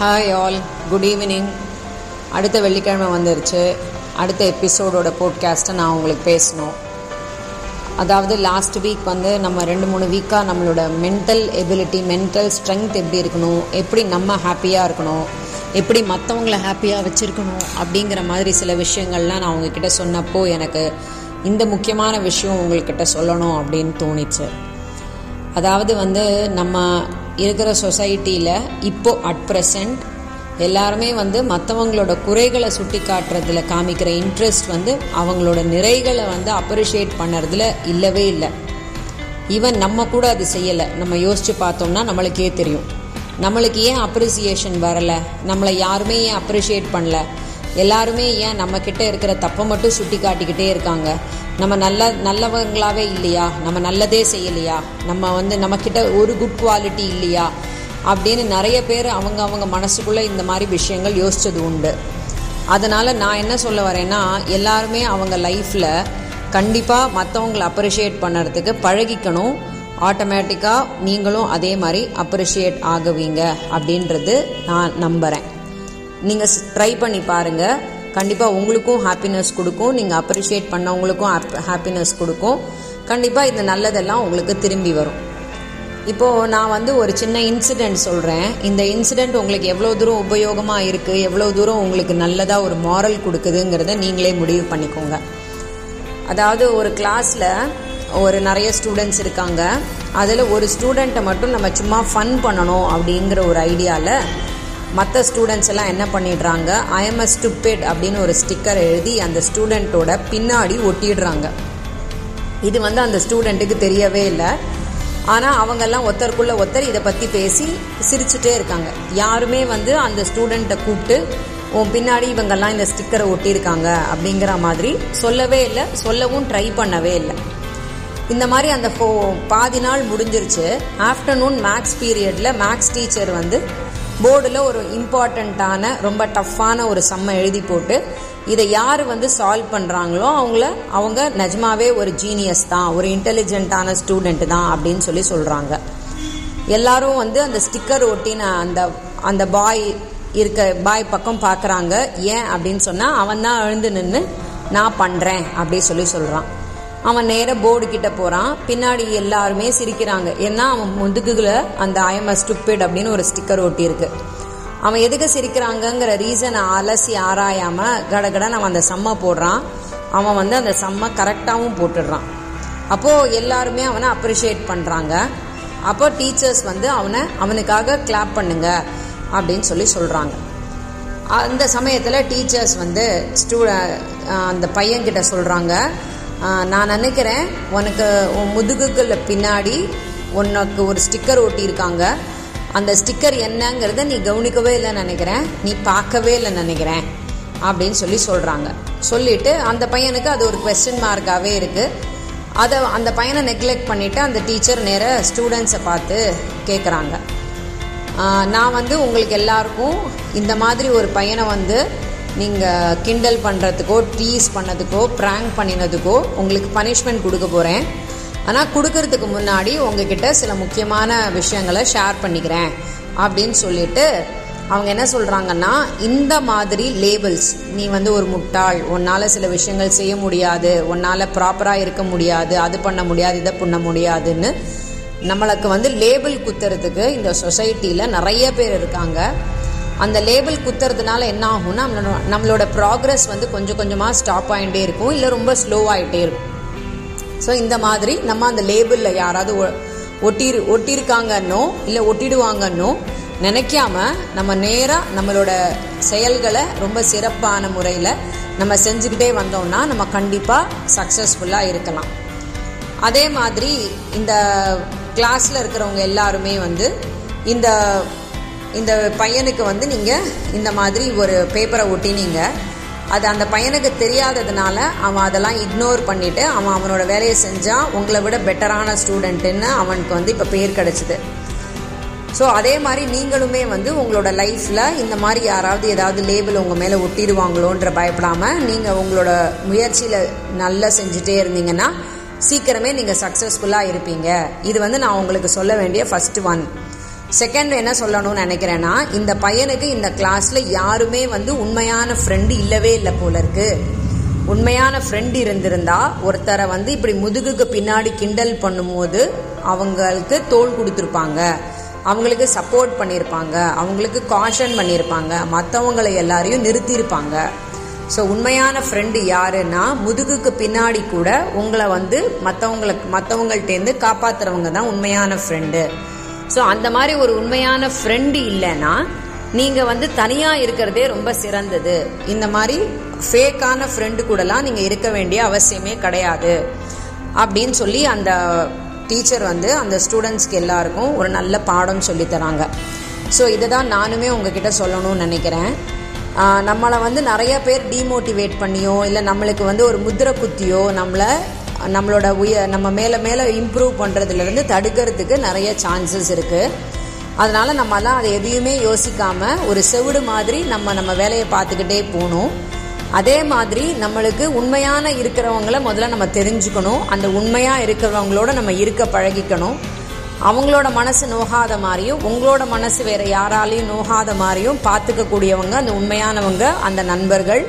Hi all good evening அடுத்த வெள்ளிக்கிழமை வந்துருச்சு. அடுத்த எபிசோடோட போட்காஸ்ட்டை நான் உங்களுக்கு பேசணும். அதாவது லாஸ்ட் வீக் வந்து நம்ம ரெண்டு மூணு வீக்காக நம்மளோட மென்டல் எபிலிட்டி மென்டல் ஸ்ட்ரென்த் எப்படி இருக்கணும்? எப்படி நம்ம ஹாப்பியாக இருக்கணும்? எப்படி மற்றவங்கள ஹாப்பியாக வச்சுருக்கணும்? அப்படிங்கிற மாதிரி சில விஷயங்கள்லாம் நான் உங்ககிட்ட சொன்னப்போ எனக்கு இந்த முக்கியமான விஷயம் உங்கள்கிட்ட சொல்லணும் அப்படின்னு தோணிச்சு. அதாவது வந்து நம்ம இருக்கிற சொசைட்டியில் இப்போ அட் ப்ரெசண்ட் எல்லாருமே வந்து மற்றவங்களோட குறைகளை சுட்டி காட்டுறதுல காமிக்கிற இன்ட்ரெஸ்ட் வந்து அவங்களோட நிறைகளை வந்து அப்ரிஷியேட் பண்ணுறதுல இல்லவே இல்லை. ஈவன் நம்ம கூட அது செய்யலை. நம்ம யோசித்து பார்த்தோம்னா நம்மளுக்கே தெரியும். நம்மளுக்கு ஏன் அப்ரிசியேஷன் வரலை? நம்மளை யாருமே ஏன் அப்ரிஷியேட் பண்ணல? எல்லாருமே ஏன் நம்மக்கிட்ட இருக்கிற தப்பை மட்டும் சுட்டி காட்டிக்கிட்டே இருக்காங்க? நம்ம நல்ல நல்லவங்களாவே இல்லையா? நம்ம நல்லதே செய்யலையா? நம்ம வந்து நம்மக்கிட்ட ஒரு குட் குவாலிட்டி இல்லையா? அப்படின்னு நிறைய பேர் அவங்க அவங்க மனசுக்குள்ளே இந்த மாதிரி விஷயங்கள் யோசித்தது உண்டு. அதனால் நான் என்ன சொல்ல வரேன்னா எல்லாருமே அவங்க லைஃப்பில் கண்டிப்பாக மற்றவங்களை அப்ரிஷியேட் பண்ணுறதுக்கு பழகிக்கணும். ஆட்டோமேட்டிக்காக நீங்களும் அதே மாதிரி அப்ரிஷியேட் ஆகுவீங்க அப்படின்றது நான் நம்புகிறேன் நீங்கள் ட்ரை பண்ணி பாருங்கள் கண்டிப்பாக உங்களுக்கும் ஹாப்பினஸ் கொடுக்கும். நீங்கள் அப்ரிஷியேட் பண்ணவங்களுக்கும் ஹாப்பினஸ் கொடுக்கும். கண்டிப்பாக இந்த நல்லதெல்லாம் உங்களுக்கு திரும்பி வரும். இப்போது நான் வந்து ஒரு சின்ன இன்சிடெண்ட் சொல்கிறேன் இந்த இன்சிடெண்ட் உங்களுக்கு எவ்வளோ தூரம் உபயோகமாக இருக்குது எவ்வளோ தூரம் உங்களுக்கு நல்லதாக ஒரு மாரல் கொடுக்குதுங்கிறத நீங்களே முடிவு பண்ணிக்கோங்க. அதாவது ஒரு கிளாஸில் ஒரு நிறைய ஸ்டூடெண்ட்ஸ் இருக்காங்க. அதில் ஒரு ஸ்டூடெண்ட்டை மட்டும் நம்ம சும்மா ஃபன் பண்ணணும் அப்படிங்கிற ஒரு ஐடியாவில் மற்ற ஸ்டூடெண்ட்ஸ் எல்லாம் என்ன பண்ணிடுறாங்க? ஐஎம் அ ஸ்டூபிட் அப்படின்னு ஒரு ஸ்டிக்கர் எழுதி அந்த ஸ்டூடெண்ட்டோட பின்னாடி ஒட்டிடுறாங்க. இது வந்து அந்த ஸ்டூடெண்ட்டுக்கு தெரியவே இல்லை. ஆனால் அவங்கெல்லாம் ஒருத்தருக்குள்ள ஒருத்தர் இதை பற்றி பேசி சிரிச்சுட்டே இருக்காங்க. யாருமே வந்து அந்த ஸ்டூடெண்ட்டை கூப்பிட்டு உன் பின்னாடி இவங்கெல்லாம் இந்த ஸ்டிக்கரை ஒட்டியிருக்காங்க அப்படிங்கிற மாதிரி சொல்லவே இல்லை சொல்லவும் ட்ரை பண்ணவே இல்லை. இந்த மாதிரி அந்த ஃபோ பாதி நாள் முடிஞ்சிருச்சு. ஆஃப்டர்நூன் மேக்ஸ் பீரியடில் மேக்ஸ் டீச்சர் வந்து போர்டில் ஒரு இம்பார்ட்டண்ட்டான ரொம்ப டஃப்பான ஒரு சம்மை எழுதி போட்டு இதை யார் வந்து சால்வ் பண்ணுறாங்களோ அவங்கள அவங்க நிஜமாவே ஒரு ஜீனியஸ் தான் ஒரு இன்டெலிஜென்ட்டான ஸ்டூடெண்ட் தான் அப்படின்னு சொல்லி சொல்கிறாங்க எல்லாரும் வந்து அந்த ஸ்டிக்கர் ஒட்டின அந்த அந்த பாய் இருக்க பாய் பக்கம் பார்க்குறாங்க. ஏன் அப்படின்னு சொன்னால் அவன் தான் எழுந்து நின்று நான் பண்ணுறேன் அப்படி சொல்லி சொல்கிறான் அவன் நேராக போர்டு கிட்ட போகிறான் பின்னாடி எல்லாருமே சிரிக்கிறாங்க. ஏன்னா அவன் முதுகுல அந்த ஐஎம் ஸ்டுப்பிட் அப்படின்னு ஒரு ஸ்டிக்கர் ஒட்டியிருக்கு. அவன் எதுக்கு சிரிக்கிறாங்கங்கிற ரீசனை அலசி ஆராயாமல் கடகடன் அவன் அந்த செம்ம போடுறான். அவன் வந்து அந்த செம்ம கரெக்டாகவும் போட்டுடுறான். அப்போது எல்லாருமே அவனை அப்ரிஷியேட் பண்ணுறாங்க அப்போ டீச்சர்ஸ் வந்து அவனை அவனுக்காக கிளாப் பண்ணுங்க அப்படின்னு சொல்லி சொல்கிறாங்க அந்த சமயத்தில் டீச்சர்ஸ் வந்து ஸ்டூ அந்த பையன்கிட்ட சொல்கிறாங்க நான் நினைக்கிறேன் உனக்கு உன் முதுகுக்குள்ள பின்னாடி உனக்கு ஒரு ஸ்டிக்கர் ஒட்டியிருக்காங்க. அந்த ஸ்டிக்கர் என்னங்கிறத நீ கவனிக்கவே இல்லைன்னு நினைக்கிறேன். நீ பார்க்கவே இல்லைன்னு நினைக்கிறேன். அப்படின்னு சொல்லி சொல்கிறாங்க சொல்லிட்டு அந்த பையனுக்கு அது ஒரு கொஸ்டின் மார்க்காகவே இருக்குது அதை அந்த பையனை நெக்லெக்ட் பண்ணிவிட்டு அந்த டீச்சர் நேர ஸ்டூடெண்ட்ஸை பார்த்து கேட்குறாங்க நான் வந்து உங்களுக்கு எல்லாருக்கும் இந்த மாதிரி ஒரு பையனை வந்து நீங்கள் கிண்டல் பண்ணுறதுக்கோ டீஸ் பண்ணதுக்கோ ப்ராங்க் பண்ணினதுக்கோ உங்களுக்கு பனிஷ்மெண்ட் கொடுக்க போகிறேன் ஆனால் கொடுக்கறதுக்கு முன்னாடி உங்ககிட்ட சில முக்கியமான விஷயங்களை ஷேர் பண்ணிக்கிறேன் அப்படின்னு சொல்லிட்டு அவங்க என்ன சொல்கிறாங்கன்னா இந்த மாதிரி லேபிள்ஸ் நீ வந்து ஒரு முட்டாள் உன்னால் சில விஷயங்கள் செய்ய முடியாது உன்னால் ப்ராப்பராக இருக்க முடியாது அது பண்ண முடியாது இதை பண்ண முடியாதுன்னு நம்மளுக்கு வந்து லேபிள் குத்துறதுக்கு இந்த சொசைட்டியில் நிறைய பேர் இருக்காங்க. அந்த லேபிள் குத்துறதுனால என்ன ஆகும்னா நம்மளோட நம்மளோட ப்ராக்ரஸ் வந்து கொஞ்சம் கொஞ்சமாக ஸ்டாப் ஆகிட்டே இருக்கும் இல்லை ரொம்ப ஸ்லோவாகிட்டே இருக்கும். ஸோ இந்த மாதிரி நம்ம அந்த லேபிளில் யாராவது ஒட்டி ஒட்டியிருக்காங்கன்னோ இல்லை ஒட்டிடுவாங்கன்னோ நினைக்காம நம்ம நேராக நம்மளோட செயல்களை ரொம்ப சிறப்பான முறையில் நம்ம செஞ்சுக்கிட்டே வந்தோம்னா நம்ம கண்டிப்பாக சக்ஸஸ்ஃபுல்லாக இருக்கலாம். அதே மாதிரி இந்த கிளாஸில் இருக்கிறவங்க எல்லாருமே வந்து இந்த இந்த பையனுக்கு வந்து நீங்கள் இந்த மாதிரி ஒரு பேப்பரை ஒட்டினீங்க. அது அந்த பையனுக்கு தெரியாததுனால அவன் அதெல்லாம் இக்னோர் பண்ணிவிட்டு அவன் அவனோட வேலையை செஞ்சான் உங்களை விட பெட்டரான ஸ்டூடெண்ட்டுன்னு அவனுக்கு வந்து இப்போ பேர் கிடச்சிது. ஸோ அதே மாதிரி நீங்களுமே வந்து உங்களோட லைஃப்பில் இந்த மாதிரி யாராவது ஏதாவது லேபிள் உங்கள் மேலே ஒட்டிடுவாங்களோன்ற பயப்படாமல் நீங்கள் உங்களோட முயற்சியில் நல்லா செஞ்சுட்டே இருந்தீங்கன்னா சீக்கிரமே நீங்கள் சக்ஸஸ்ஃபுல்லாக இருப்பீங்க. இது வந்து நான் உங்களுக்கு சொல்ல வேண்டிய ஃபஸ்ட்டு ஒன் செகண்ட் என்ன சொல்லணும்னு நினைக்கிறேன்னா இந்த பையனுக்கு இந்த கிளாஸ்ல யாருமே வந்து உண்மையான ஃப்ரெண்டு இல்லவே இல்லை போல இருக்கு. உண்மையான ஃப்ரெண்ட் இருந்திருந்தா ஒருத்தரை வந்து இப்படி முதுகுக்கு பின்னாடி கிண்டல் பண்ணும்போது அவங்களுக்கு தோல் கொடுத்துருப்பாங்க. அவங்களுக்கு சப்போர்ட் பண்ணியிருப்பாங்க. அவங்களுக்கு காஷன் பண்ணியிருப்பாங்க. மற்றவங்களை எல்லாரையும் நிறுத்தியிருப்பாங்க. ஸோ உண்மையான ஃப்ரெண்டு யாருன்னா முதுகுக்கு பின்னாடி கூட உங்களை வந்து மற்றவங்களுக்கு மற்றவங்கள்ட்டேருந்து காப்பாத்துறவங்க தான் உண்மையான ஃப்ரெண்டு ஸோ அந்த மாதிரி ஒரு உண்மையான ஃப்ரெண்டு இல்லைன்னா நீங்கள் வந்து தனியாக இருக்கிறதே ரொம்ப சிறந்தது. இந்த மாதிரி ஃபேக்கான ஃப்ரெண்டு கூடலாம் நீங்கள் இருக்க வேண்டிய அவசியமே கிடையாது. அப்படின்னு சொல்லி அந்த டீச்சர் வந்து அந்த ஸ்டூடெண்ட்ஸ்க்கு எல்லாருக்கும் ஒரு நல்ல பாடம் சொல்லி தராங்க. ஸோ இதை தான் நானுமே உங்ககிட்ட சொல்லணும்னு நினைக்கிறேன். நம்மளை வந்து நிறைய பேர் டீமோட்டிவேட் பண்ணியோ இல்லை நம்மளுக்கு வந்து ஒரு முத்திர குத்தியோ நம்மளை நம்மளோட உய நம்ம மேலே மேலே இம்ப்ரூவ் பண்ணுறதுலேருந்து தடுக்கிறதுக்கு நிறைய சான்சஸ் இருக்குது அதனால் நம்மலாம் அதை எதையுமே யோசிக்காமல் ஒரு செவிடு மாதிரி நம்ம நம்ம வேலையை பார்த்துக்கிட்டே போகணும். அதே மாதிரி நம்மளுக்கு உண்மையான இருக்கிறவங்கள முதல்ல நம்ம தெரிஞ்சுக்கணும். அந்த உண்மையாக இருக்கிறவங்களோட நம்ம இருக்க பழகிக்கணும். அவங்களோட மனசு நோகாத மாதிரியும் உங்களோட மனசு வேற யாராலையும் நோகாத மாதிரியும் பார்த்துக்க கூடியவங்க அந்த உண்மையானவங்க அந்த நண்பர்கள்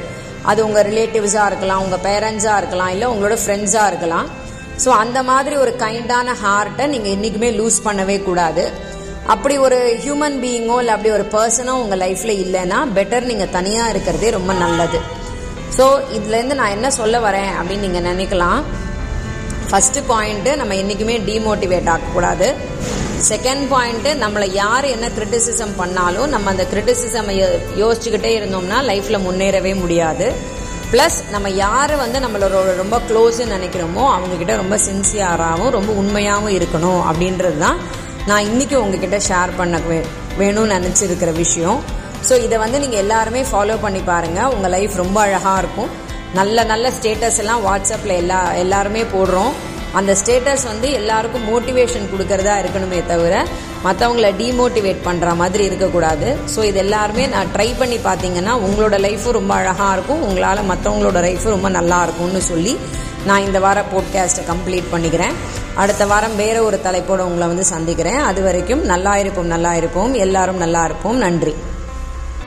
அது உங்கள் ரிலேட்டிவ்ஸாக இருக்கலாம் உங்கள் பேரண்ட்ஸாக இருக்கலாம் இல்லை உங்களோட ஃப்ரெண்ட்ஸாக இருக்கலாம். ஸோ அந்த மாதிரி ஒரு கைண்டான ஹார்ட்டை நீங்கள் என்றைக்குமே லூஸ் பண்ணவே கூடாது. அப்படி ஒரு ஹியூமன் பீயிங்கோ இல்லை அப்படி ஒரு பர்சனோ உங்கள் லைஃப்பில் இல்லைன்னா பெட்டர் நீங்கள் தனியாக இருக்கிறதே ரொம்ப நல்லது. ஸோ இதுலேருந்து நான் என்ன சொல்ல வரேன் அப்படின்னு நீங்கள் நினைக்கலாம். ஃபஸ்ட்டு பாயிண்ட்டு நம்ம என்றைக்குமே டீமோட்டிவேட் ஆகக்கூடாது. செகண்ட் பாயிண்ட்டு நம்மளை யார் என்ன கிரிட்டிசிசம் பண்ணாலும் நம்ம அந்த கிரிட்டிசிசம் யோசிச்சுக்கிட்டே இருந்தோம்னா லைஃப்பில் முன்னேறவே முடியாது. ப்ளஸ் நம்ம யார் வந்து நம்மளோட ரொம்ப க்ளோஸ்ன்னு நினைக்கிறோமோ அவங்கக்கிட்ட ரொம்ப சின்சியராகவும் ரொம்ப உண்மையாகவும் இருக்கணும் அப்படின்றது தான் நான் இன்னைக்கு உங்ககிட்ட ஷேர் பண்ண வே- வேணும்னு நினச்சிருக்கிற விஷயம். ஸோ இதை வந்து நீங்கள் எல்லாருமே ஃபாலோ பண்ணி பாருங்கள் உங்கள் லைஃப் ரொம்ப அழகாக இருக்கும். நல்ல நல்ல ஸ்டேட்டஸ் எல்லாம் வாட்ஸ்அப்பில் எல்லா எல்லாருமே போடுறோம். அந்த ஸ்டேட்டஸ் வந்து எல்லாருக்கும் மோட்டிவேஷன் கொடுக்கறதா இருக்கணுமே தவிர மற்றவங்கள டீமோட்டிவேட் பண்ணுற மாதிரி இருக்கக்கூடாது. ஸோ இது எல்லாருமே நான் ட்ரை பண்ணி பார்த்தீங்கன்னா உங்களோட லைஃபும் ரொம்ப அழகாக இருக்கும். உங்களால் மற்றவங்களோட லைஃபும் ரொம்ப நல்லா இருக்கும்னு சொல்லி நான் இந்த வார போட்காஸ்ட்டை கம்ப்ளீட் பண்ணிக்கிறேன். அடுத்த வாரம் வேற ஒரு தலைப்போடு உங்களை வந்து சந்திக்கிறேன். அது வரைக்கும் நல்லா இருப்போம் நல்லா இருப்போம். எல்லாரும் நல்லா இருப்போம். நன்றி.